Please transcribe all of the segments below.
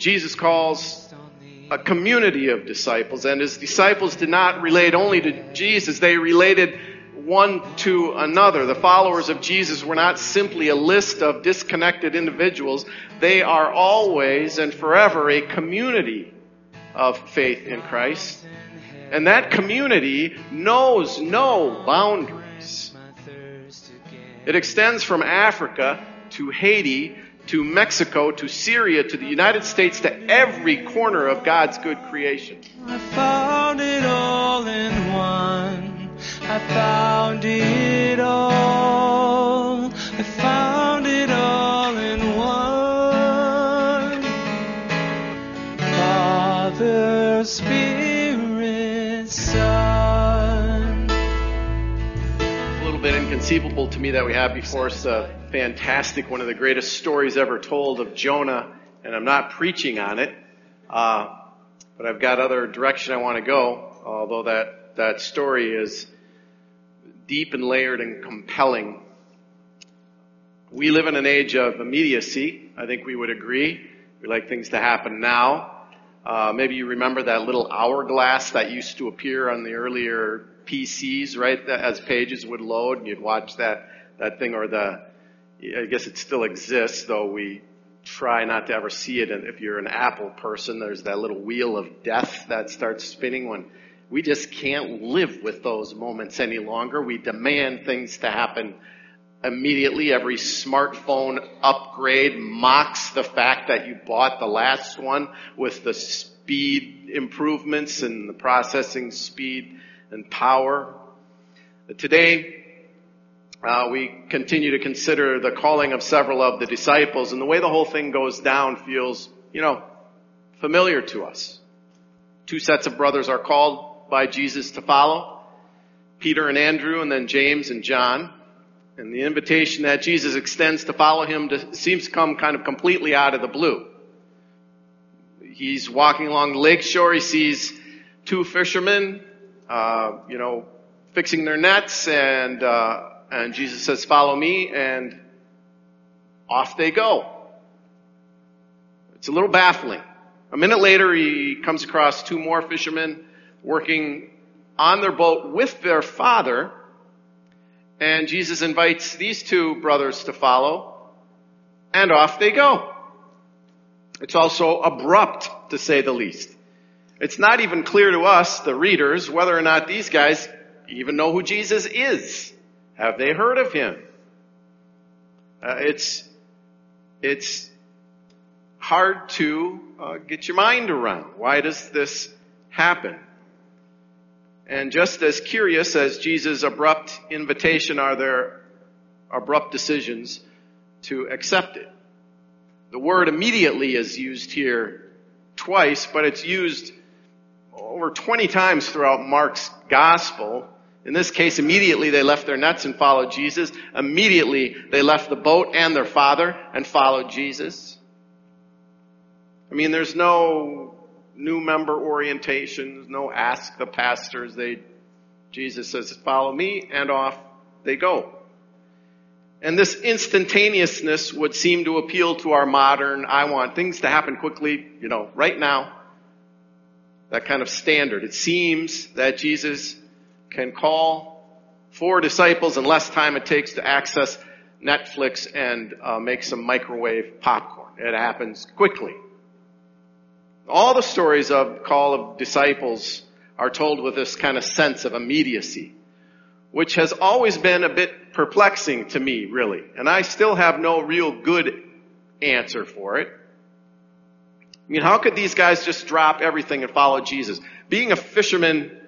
Jesus calls a community of disciples, and his disciples did not relate only to Jesus, they related one to another. The followers of Jesus were not simply a list of disconnected individuals, they are always and forever a community of faith in Christ. And that community knows no boundaries. It extends from Africa to Haiti to Mexico to Syria to the United States to every corner of God's good creation. I found it all in one. I found it all. I found it all in one. Father, Spirit, Son. It's a little bit inconceivable to me that we have before us a fantastic, one of the greatest stories ever told of Jonah, and I'm not preaching on it, uh, but I've got other direction I want to go, although that, that story is deep and layered and compelling. We live in an age of immediacy. I think we would agree. We like things to happen now. Uh, maybe you remember that little hourglass that used to appear on the earlier PCs, right? As pages would load, and you'd watch that that thing, or the I guess it still exists, though we try not to ever see it. And if you're an Apple person, there's that little wheel of death that starts spinning when we just can't live with those moments any longer. We demand things to happen immediately. Every smartphone upgrade mocks the fact that you bought the last one with the speed improvements and the processing speed and power. Today, uh, we continue to consider the calling of several of the disciples, and the way the whole thing goes down feels, you know, familiar to us. Two sets of brothers are called by Jesus to follow. Peter and Andrew, and then James and John. And the invitation that Jesus extends to follow him to, seems to come kind of completely out of the blue. He's walking along the lake shore. He sees two fishermen, uh, you know, fixing their nets, and uh, and Jesus says, "Follow me," and off they go. It's a little baffling. A minute later, he comes across two more fishermen working on their boat with their father and Jesus invites these two brothers to follow, and off they go. It's also abrupt, to say the least. It's not even clear to us, the readers, whether or not these guys even know who Jesus is. Have they heard of him? Uh, it's, it's hard to uh, get your mind around. Why does this happen? And just as curious as Jesus' abrupt invitation are their abrupt decisions to accept it. The word immediately is used here twice, but it's used over 20 times throughout Mark's gospel. In this case, immediately they left their nets and followed Jesus. Immediately they left the boat and their father and followed Jesus. I mean, there's no new member orientations, no ask the pastors. They, Jesus says, follow me, and off they go. And this instantaneousness would seem to appeal to our modern, I want things to happen quickly, you know, right now. That kind of standard. It seems that Jesus can call four disciples in less time it takes to access Netflix and uh, make some microwave popcorn. It happens quickly. All the stories of call of disciples are told with this kind of sense of immediacy, which has always been a bit perplexing to me, really. And I still have no real good answer for it. I mean, how could these guys just drop everything and follow Jesus? Being a fisherman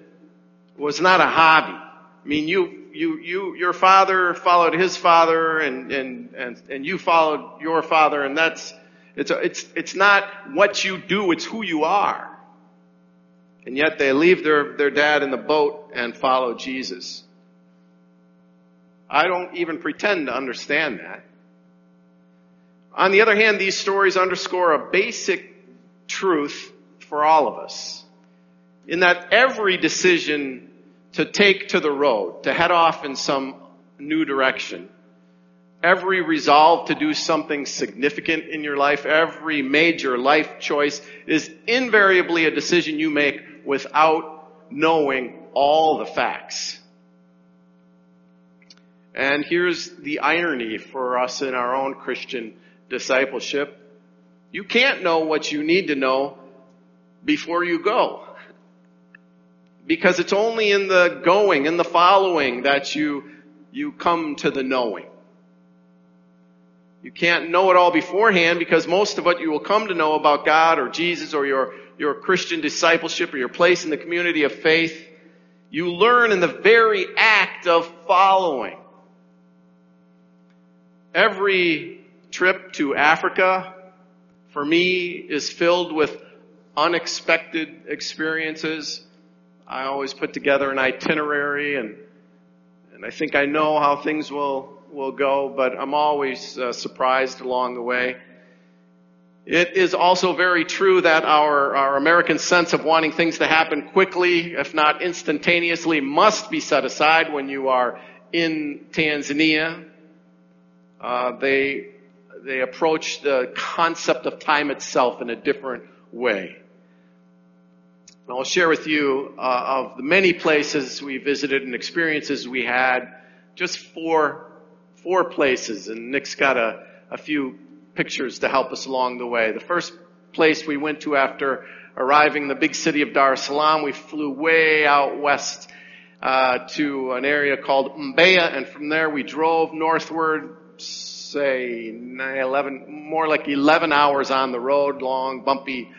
was not a hobby. I mean, you, you, you, your father followed his father and, and, and, and you followed your father and that's, it's, a, it's, it's not what you do, it's who you are. And yet they leave their, their dad in the boat and follow Jesus. I don't even pretend to understand that. On the other hand, these stories underscore a basic truth for all of us. In that every decision to take to the road, to head off in some new direction, every resolve to do something significant in your life, every major life choice is invariably a decision you make without knowing all the facts. And here's the irony for us in our own Christian discipleship. You can't know what you need to know before you go. Because it's only in the going, in the following that you, you come to the knowing. You can't know it all beforehand because most of what you will come to know about God or Jesus or your, your Christian discipleship or your place in the community of faith, you learn in the very act of following. Every trip to Africa for me is filled with unexpected experiences. I always put together an itinerary and and I think I know how things will will go, but I'm always uh, surprised along the way. It is also very true that our, our American sense of wanting things to happen quickly, if not instantaneously, must be set aside when you are in Tanzania. Uh, they, they approach the concept of time itself in a different way. And I'll share with you uh, of the many places we visited and experiences we had, just four four places, and Nick's got a, a few pictures to help us along the way. The first place we went to after arriving in the big city of Dar es Salaam, we flew way out west uh, to an area called Mbeya, and from there we drove northward, say 9, 11, more like 11 hours on the road, long, bumpy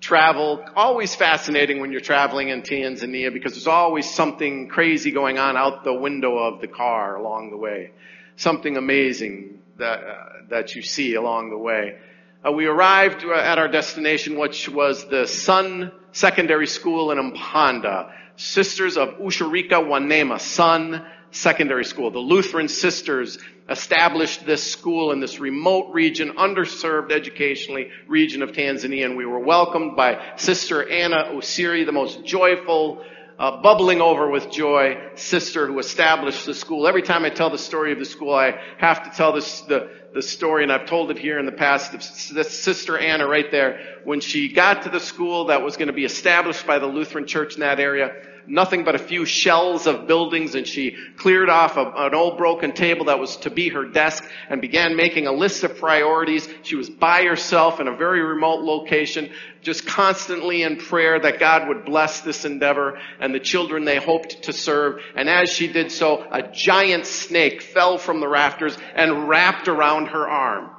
travel. Always fascinating when you're traveling in Tanzania because there's always something crazy going on out the window of the car along the way something amazing that, uh, that you see along the way. Uh, we arrived uh, at our destination, which was the Sun Secondary School in Mpanda. Sisters of Ushirika wa Neema, Sun Secondary School. The Lutheran sisters established this school in this remote region, underserved educationally region of Tanzania, and we were welcomed by Sister Anna Osiri, the most joyful, uh, bubbling over with joy sister who established the school. Every time I tell the story of the school, I have to tell this, the, the story, and I've told it here in the past. This sister Anna right there, when she got to the school that was going to be established by the Lutheran church in that area, nothing but a few shells of buildings and she cleared off a, an old broken table that was to be her desk and began making a list of priorities. She was by herself in a very remote location, just constantly in prayer that God would bless this endeavor and the children they hoped to serve. And as she did so, a giant snake fell from the rafters and wrapped around her arm.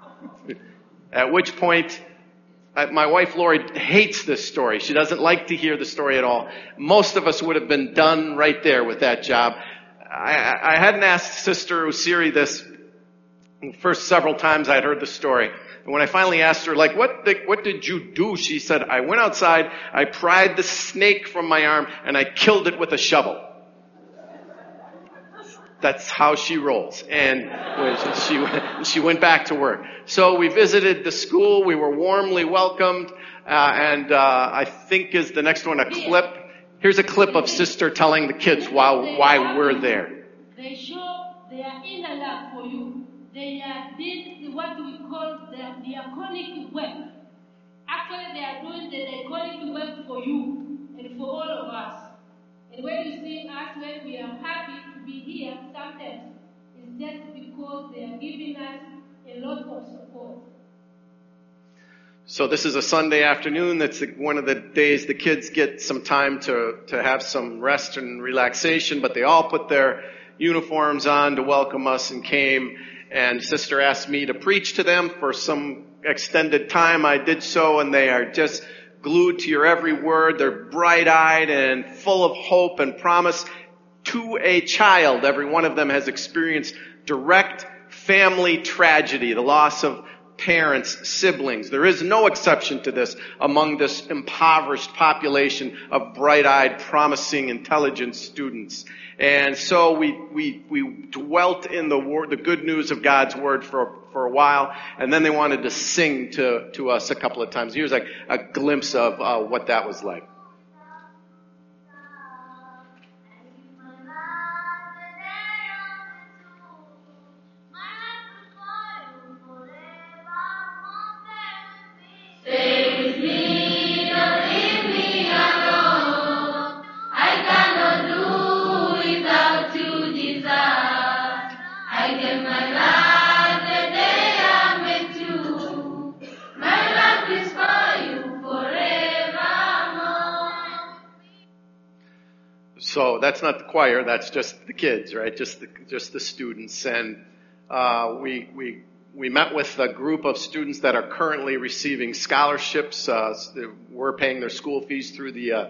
At which point, my wife Lori hates this story. She doesn't like to hear the story at all. Most of us would have been done right there with that job. I, I hadn't asked Sister Usiri this first several times I'd heard the story. And when I finally asked her, like, what, the, what did you do? She said, I went outside, I pried the snake from my arm, and I killed it with a shovel. That's how she rolls. And she, she went back to work. So we visited the school. We were warmly welcomed. Uh, and uh, I think is the next one a clip. Here's a clip of sister telling the kids why, why we're there. They show they are in the lab for you. They are did what we call the diaconic work. Actually, they are doing the diaconic work for you and for all of us. And when you see us, when we are happy be here, sometimes it's just because they are giving us a lot of support. So this is a Sunday afternoon. That's one of the days the kids get some time to, to have some rest and relaxation, but they all put their uniforms on to welcome us and came. And sister asked me to preach to them for some extended time. I did so and they are just glued to your every word. They're bright eyed and full of hope and promise to a child. Every one of them has experienced direct family tragedy, the loss of parents, siblings. There is no exception to this among this impoverished population of bright-eyed, promising, intelligent students. And so we, we, we dwelt in the word, the good news of God's word for, for a while, and then they wanted to sing to, to us a couple of times. Here's like a glimpse of uh, what that was like. The kids, right? Just the, just the students. And, uh, we, we, we met with a group of students that are currently receiving scholarships. Uh, we're paying their school fees through the, uh,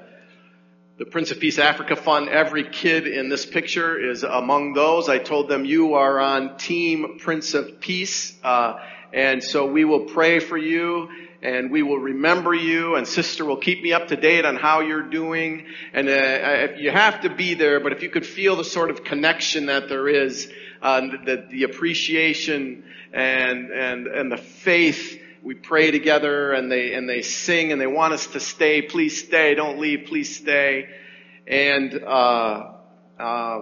the Prince of Peace Africa Fund. Every kid in this picture is among those. I told them you are on Team Prince of Peace, uh, and so we will pray for you and we will remember you and sister will keep me up to date on how you're doing and uh, you have to be there but if you could feel the sort of connection that there is uh, the, the appreciation and and and the faith we pray together and they, and they sing and they want us to stay. Please stay. Don't leave. Please stay. And, uh, uh,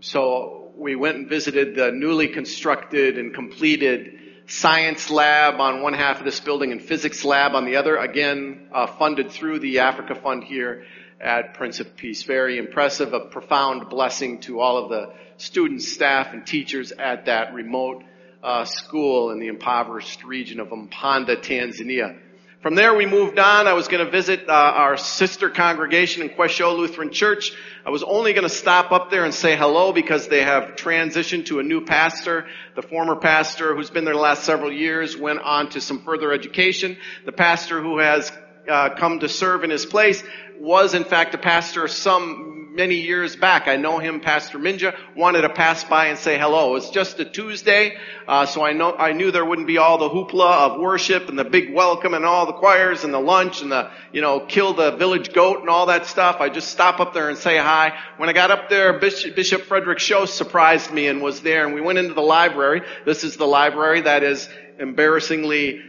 so we went and visited the newly constructed and completed science lab on one half of this building and physics lab on the other. Again, uh, funded through the Africa Fund here at Prince of Peace. Very impressive, a profound blessing to all of the students, staff, and teachers at that remote uh, school in the impoverished region of Mpanda, Tanzania. From there, we moved on. I was going to visit uh, our sister congregation in Kwesho Lutheran Church. I was only going to stop up there and say hello because they have transitioned to a new pastor. The former pastor, who's been there the last several years, went on to some further education. The pastor who has uh, come to serve in his place was in fact a pastor some many years back. I know him, Pastor Minja, wanted to pass by and say hello. It's just a Tuesday, uh, so I know I knew there wouldn't be all the hoopla of worship and the big welcome and all the choirs and the lunch and the you know kill the village goat and all that stuff. I just stop up there and say hi. When I got up there, Bishop, Bishop Frederick Shoo surprised me and was there, and we went into the library. This is the library that is embarrassingly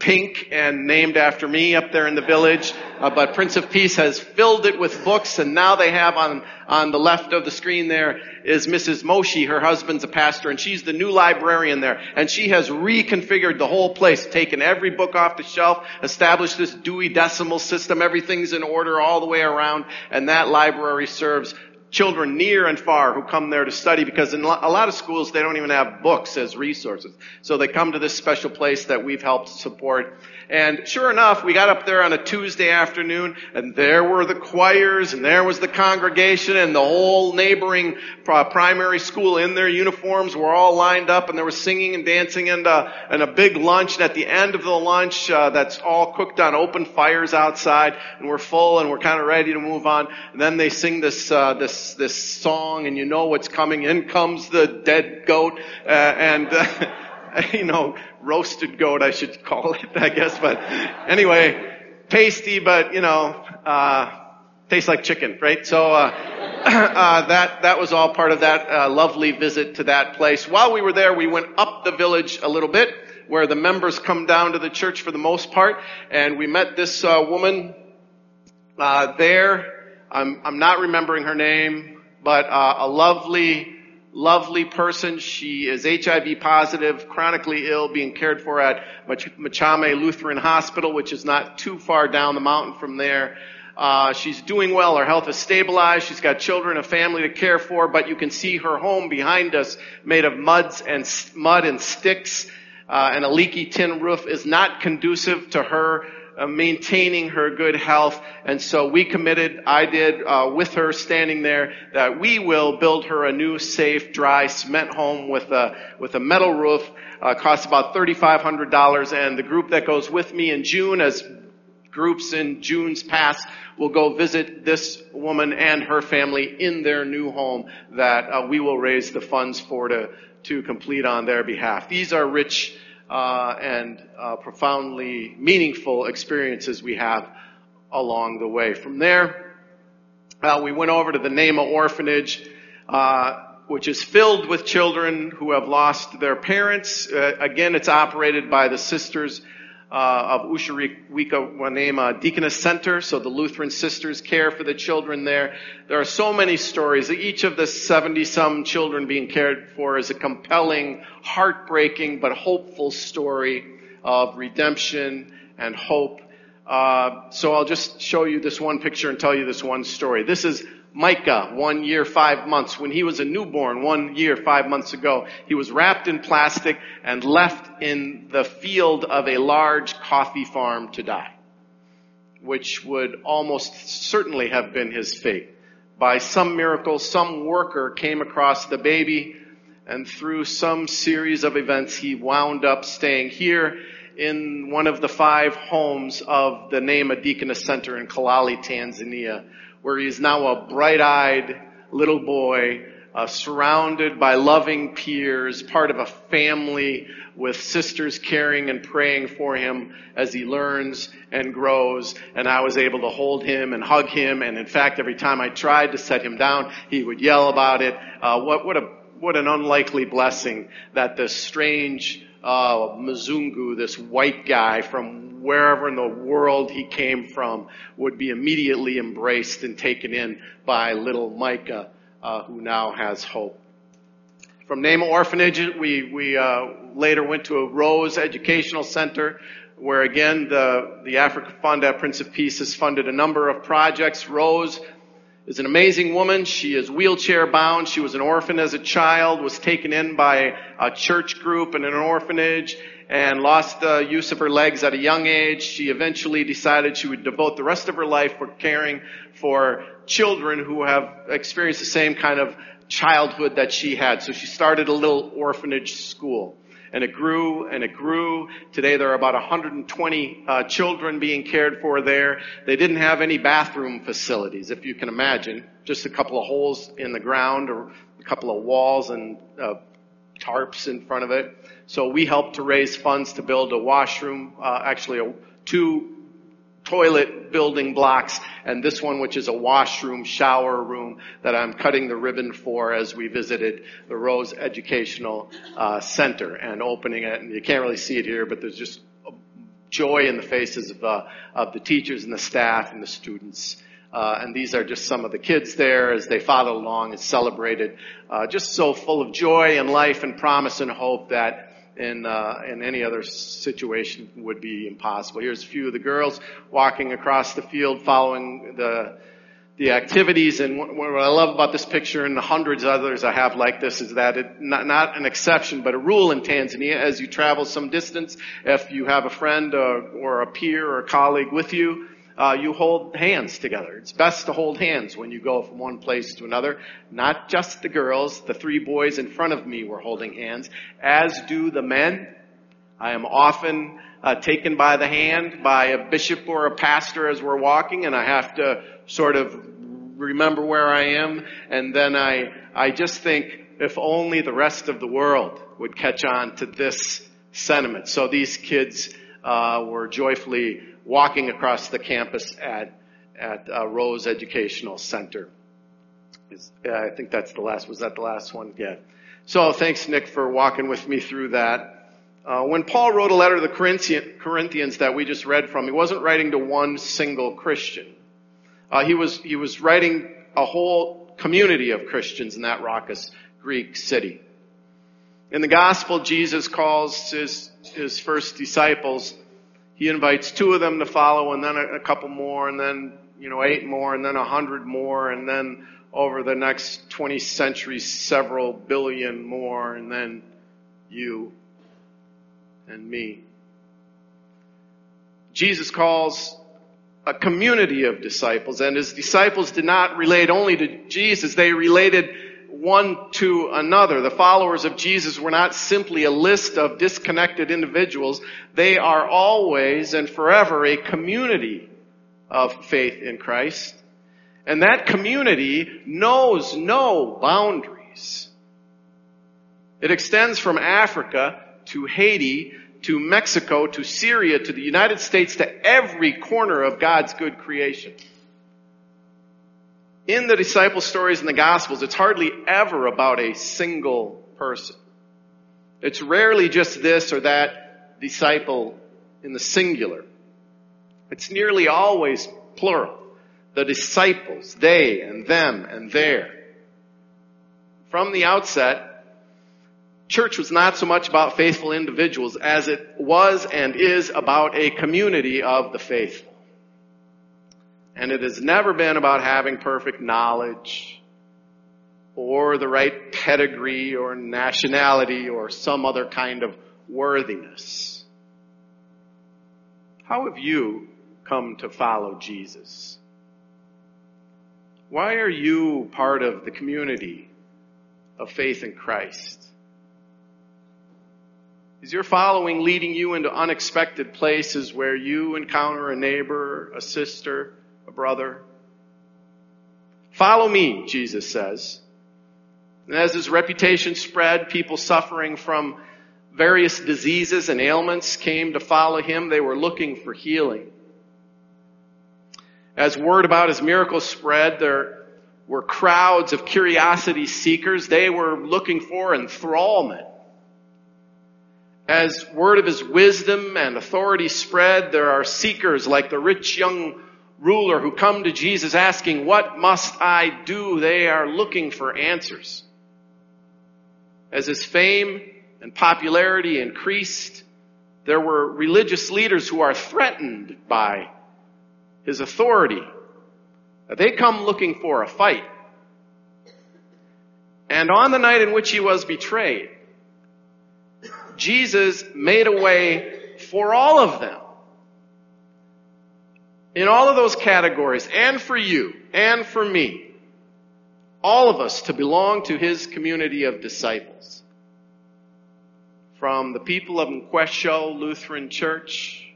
pink and named after me up there in the village. Uh, but Prince of Peace has filled it with books, and now they have on on the left of the screen there is Mrs. Moshi. Her husband's a pastor, and she's the new librarian there. And she has reconfigured the whole place, taken every book off the shelf, established this Dewey Decimal System. Everything's in order all the way around, and that library serves children near and far who come there to study because in a lot of schools they don't even have books as resources. So they come to this special place that we've helped support and sure enough, we got up there on a Tuesday afternoon and there were the choirs and there was the congregation and the whole neighboring primary school in their uniforms were all lined up and there was singing and dancing and, uh, and a big lunch. And at the end of the lunch, uh, that's all cooked on open fires outside and we're full and we're kind of ready to move on. And then they sing this, uh, this, this song and you know what's coming. In comes the dead goat, uh, and, you know, roasted goat, I should call it, I guess. But anyway, tasty, but you know, uh, tastes like chicken, right? So uh, uh, that that was all part of that uh, lovely visit to that place. While we were there, we went up the village a little bit, where the members come down to the church for the most part, and we met this uh, woman uh, there. I'm I'm not remembering her name, but a lovely lovely person. She is HIV positive, chronically ill, being cared for at Machame Lutheran Hospital, which is not too far down the mountain from there. Uh, she's doing well. Her health is stabilized. She's got children, a family to care for, but you can see her home behind us made of muds and mud and sticks, uh, and a leaky tin roof is not conducive to her uh, maintaining her good health. And so we committed, I did, uh, with her standing there, that we will build her a new, safe, dry cement home with a, with a metal roof. Uh, costs about $3,500 and the group that goes with me in June as groups in June's past will go visit this woman and her family in their new home that uh, we will raise the funds for to, to complete on their behalf. These are rich uh, and uh, profoundly meaningful experiences we have along the way. From there, uh, we went over to the Neema Orphanage, uh, which is filled with children who have lost their parents. Uh, again, it's operated by the Sisters of Ushirika wa Neema Deaconess Center, so the Lutheran sisters care for the children there. There are so many stories. Each of the 70 some children being cared for is a compelling, heartbreaking, but hopeful story of redemption and hope. Uh, so I'll just show you this one picture and tell you this one story. This is Micah, one year, five months. When he was a newborn, one year, five months ago, he was wrapped in plastic and left in the field of a large coffee farm to die, which would almost certainly have been his fate. by some miracle, some worker came across the baby and through some series of events, he wound up staying here in one of the five homes of the Neema Deaconess Center in Kalali, Tanzania, where he is now a bright-eyed little boy, uh, surrounded by loving peers, part of a family with sisters caring and praying for him as he learns and grows. And I was able to hold him and hug him. And in fact, every time I tried to set him down, he would yell about it. Uh, what, what a, what an unlikely blessing that this strange uh, Mzungu, this white guy from wherever in the world he came from, would be immediately embraced and taken in by little Micah, uh, who now has hope. From Neema Orphanage, we, we uh, later went to a Rose Educational Center, where again the, the Africa Fund at Prince of Peace has funded a number of projects. Rose is an amazing woman. She is wheelchair bound. She was an orphan as a child, was taken in by a church group in an orphanage, and lost the use of her legs at a young age. She eventually decided she would devote the rest of her life for caring for children who have experienced the same kind of childhood that she had. So she started a little orphanage school. And it grew and it grew. Today there are about 120 uh, children being cared for there. They didn't have any bathroom facilities, if you can imagine. Just a couple of holes in the ground or a couple of walls and uh, tarps in front of it. So we helped to raise funds to build a washroom, uh, actually a, two toilet building blocks and this one which is a washroom shower room that I'm cutting the ribbon for as we visited the Rose Educational uh, Center and opening it. And you can't really see it here but there's just joy in the faces of, uh, of the teachers and the staff and the students. Uh, and these are just some of the kids there as they follow along and celebrated uh, just so full of joy and life and promise and hope that in, uh, in any other situation would be impossible. Here's a few of the girls walking across the field following the, the activities. And what, what I love about this picture and the hundreds of others I have like this is that it, not, not an exception, but a rule in Tanzania as you travel some distance, if you have a friend uh, or a peer or a colleague with you, uh, you hold hands together. It's best to hold hands when you go from one place to another. Not just the girls. The three boys in front of me were holding hands, as do the men. I am often uh, taken by the hand by a bishop or a pastor as we're walking, and I have to sort of remember where I am, and then I I just think if only the rest of the world would catch on to this sentiment. So these kids uh, were joyfully walking across the campus at, at uh, Rose Educational Center. I think that's the last, was that the last one? Yeah. So thanks, Nick, for walking with me through that. Uh, when Paul wrote a letter to the Corinthians that we just read from, he wasn't writing to one single Christian. Uh, he was he was writing a whole community of Christians in that raucous Greek city. In the gospel, Jesus calls his his first disciples he invites two of them to follow and then a, a couple more and then, you know, eight more and then a hundred more and then over the next 20 centuries, several billion more and then you and me. Jesus calls a community of disciples and his disciples did not relate only to Jesus, they related one to another. The followers of Jesus were not simply a list of disconnected individuals. They are always and forever a community of faith in Christ. And that community knows no boundaries. It extends from Africa to Haiti to Mexico to Syria to the United States to every corner of God's good creation in the disciple stories in the Gospels, it's hardly ever about a single person. It's rarely just this or that disciple in the singular. It's nearly always plural. The disciples, they and them and their. From the outset, church was not so much about faithful individuals as it was and is about a community of the faithful. And it has never been about having perfect knowledge or the right pedigree or nationality or some other kind of worthiness. How have you come to follow Jesus? Why are you part of the community of faith in Christ? Is your following leading you into unexpected places where you encounter a neighbor, a sister, a brother? Follow me, Jesus says. And as his reputation spread, people suffering from various diseases and ailments came to follow him. They were looking for healing. As word about his miracles spread, there were crowds of curiosity seekers. They were looking for enthrallment. As word of his wisdom and authority spread, there are seekers like the rich young ruler who come to Jesus asking, What must I do? They are looking for answers. As his fame and popularity increased, there were religious leaders who are threatened by his authority. They come looking for a fight. And on the night in which he was betrayed, Jesus made a way for all of them. In all of those categories, and for you, and for me, all of us to belong to his community of disciples. From the people of Nquesho Lutheran Church,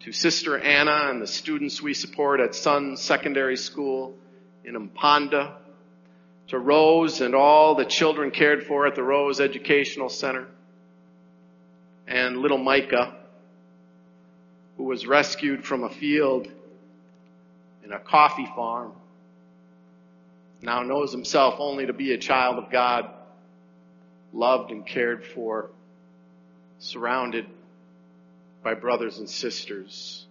to Sister Anna and the students we support at Sun Secondary School in Mpanda, to Rose and all the children cared for at the Rose Educational Center, and little Micah, who was rescued from a field in a coffee farm, now knows himself only to be a child of God, loved and cared for, surrounded by brothers and sisters.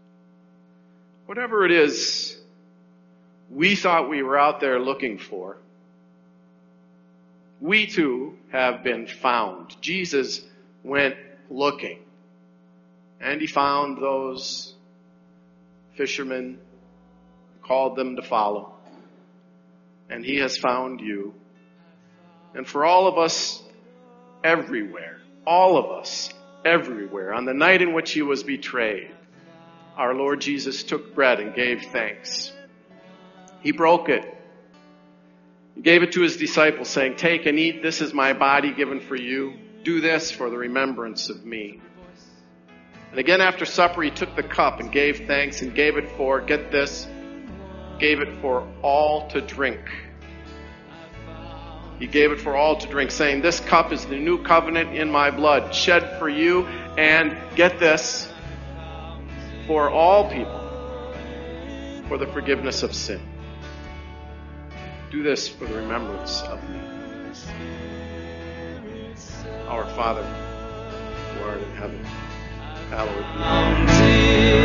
Whatever it is we thought we were out there looking for, we too have been found. Jesus went looking. And he found those fishermen, called them to follow. And he has found you. And for all of us everywhere, all of us everywhere, on the night in which he was betrayed, our Lord Jesus took bread and gave thanks. He broke it. He gave it to his disciples saying, take and eat. This is my body given for you. Do this for the remembrance of me. And again after supper, he took the cup and gave thanks and gave it for, get this, gave it for all to drink. He gave it for all to drink, saying, This cup is the new covenant in my blood, shed for you, and get this, for all people, for the forgiveness of sin. Do this for the remembrance of me. Our Father, who art in heaven, be.